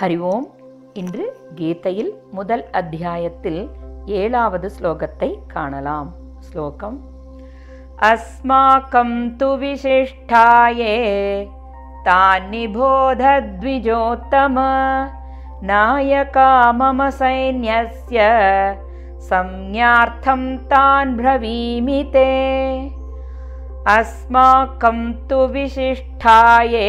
ஹரி ஓம் இன்று கீதையில் முதல் அத்தியாயத்தில் ஏழாவது ஸ்லோகத்தை காணலாம் ஸ்லோகம் अस्माकं तु विशिष्टाये तान्निबोधद्विजोत्तम नायका मम सैन्यस्य संज्ञार्थं तान् ब्रवीमि ते अस्माकं तु विशिष्टाये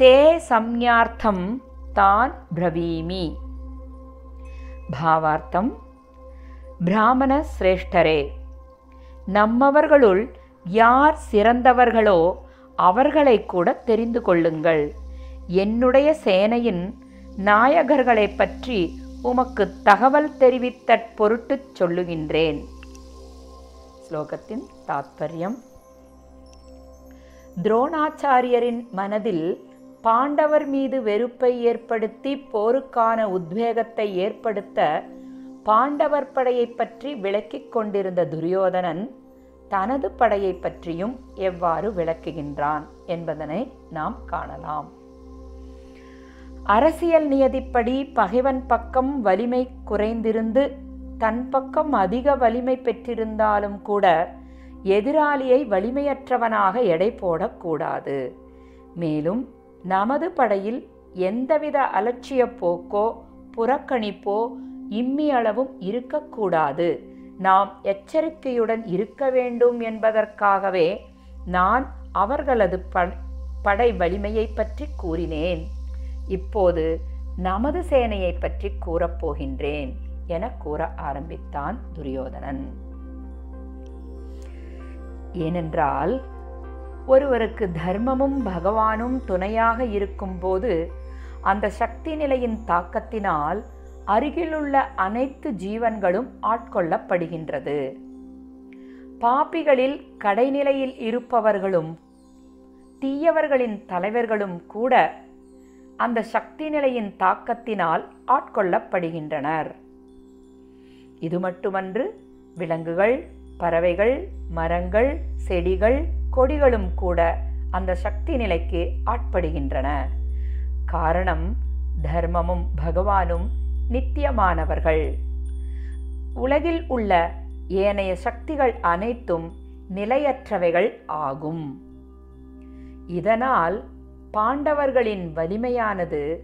தே சம்யார்த்தம் தான் பிரவீமி. பாவார்த்தம் பிராமண சிரேஷ்டரே நம்மவர்களுள் யார் சிறந்தவர்களோ அவர்களை கூட தெரிந்து கொள்ளுங்கள். என்னுடைய சேனையின் நாயகர்களை பற்றி உமக்கு தகவல் தெரிவித்த பொருட்டு சொல்லுகின்றேன். ஸ்லோகத்தின் தாத்பரியம். துரோணாச்சாரியரின் மனதில் பாண்டவர் மீது வெறுப்பை ஏற்படுத்தி போருக்கான உத்வேகத்தை ஏற்படுத்த பாண்டவர் படையைப் பற்றி விளக்கிக் கொண்டிருந்த துரியோதனன் தனது படையை பற்றியும் எவ்வாறு விளக்குகின்றான் என்பதனை நாம் காணலாம். அரசியல் நியதிப்படி பகைவன் பக்கம் வலிமை குறைந்திருந்து தன் பக்கம் அதிக வலிமை பெற்றிருந்தாலும் கூட எதிராளியை வலிமையற்றவனாக எடை போடக்கூடாது. மேலும் நமது படையில் எந்தவித அலட்சிய போக்கோ புறக்கணிப்போ இம்மி அளவும் இருக்கக்கூடாது. நாம் எச்சரிக்கையுடன் இருக்க வேண்டும் என்பதற்காகவே நான் அவர்களது படை வலிமையை பற்றி கூறினேன். இப்போது நமது சேனையை பற்றி கூறப்போகின்றேன் என கூற ஆரம்பித்தான் துரியோதனன். ஏனென்றால் ஒருவருக்கு தர்மமும் பகவானும் துணையாக இருக்கும்போது அந்த சக்தி நிலையின் தாக்கத்தினால் அருகிலுள்ள அனைத்து ஜீவன்களும் ஆட்கொள்ளப்படுகின்றது. பாப்பிகளில் கடைநிலையில் இருப்பவர்களும் தீயவர்களின் தலைவர்களும் கூட அந்த சக்தி நிலையின் தாக்கத்தினால் ஆட்கொள்ளப்படுகின்றனர். இது மட்டுமன்று விலங்குகள் பறவைகள் மரங்கள் செடிகள் கொடிகளும் கூட அந்த சக்தி நிலைக்கு ஆட்படுகின்றன. காரணம் தர்மமும் பகவானும் நித்தியமானவர்கள். உலகில் உள்ள ஏனைய சக்திகள் அனைத்தும் நிலையற்றவைகள் ஆகும். இதனால் பாண்டவர்களின் வலிமையானது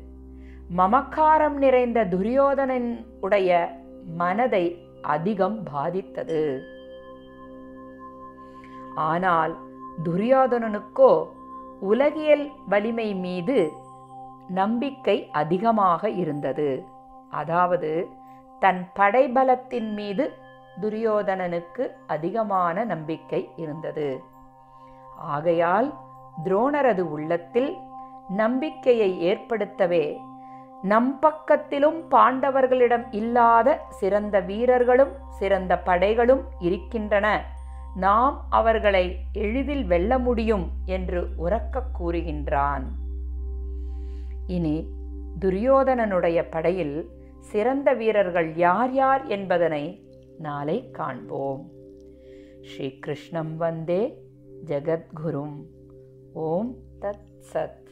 மமக்காரம் நிறைந்த துரியோதனன் உடைய மனதை அதிகம் பாதித்தது. ஆனால் துரியோதனனுக்கோ உலகியல் வலிமை மீது நம்பிக்கை அதிகமாக இருந்தது. அதாவது தன் படைபலத்தின் மீது துரியோதனனுக்கு அதிகமான நம்பிக்கை இருந்தது. ஆகையால் துரோணரது உள்ளத்தில் நம்பிக்கையை ஏற்படுத்தவே நம் பக்கத்திலும் பாண்டவர்களிடம் இல்லாத சிறந்த வீரர்களும் சிறந்த படைகளும் இருக்கின்றன. நாம் அவர்களை எளிதில் வெல்ல முடியும் என்று உறக்க கூறுகின்றான். இனி துரியோதனனுடைய படையில் சிறந்த வீரர்கள் யார் யார் என்பதனை நாளை காண்போம். ஸ்ரீ கிருஷ்ணம் வந்தே ஜகத்குரும். ஓம் தத் சத்.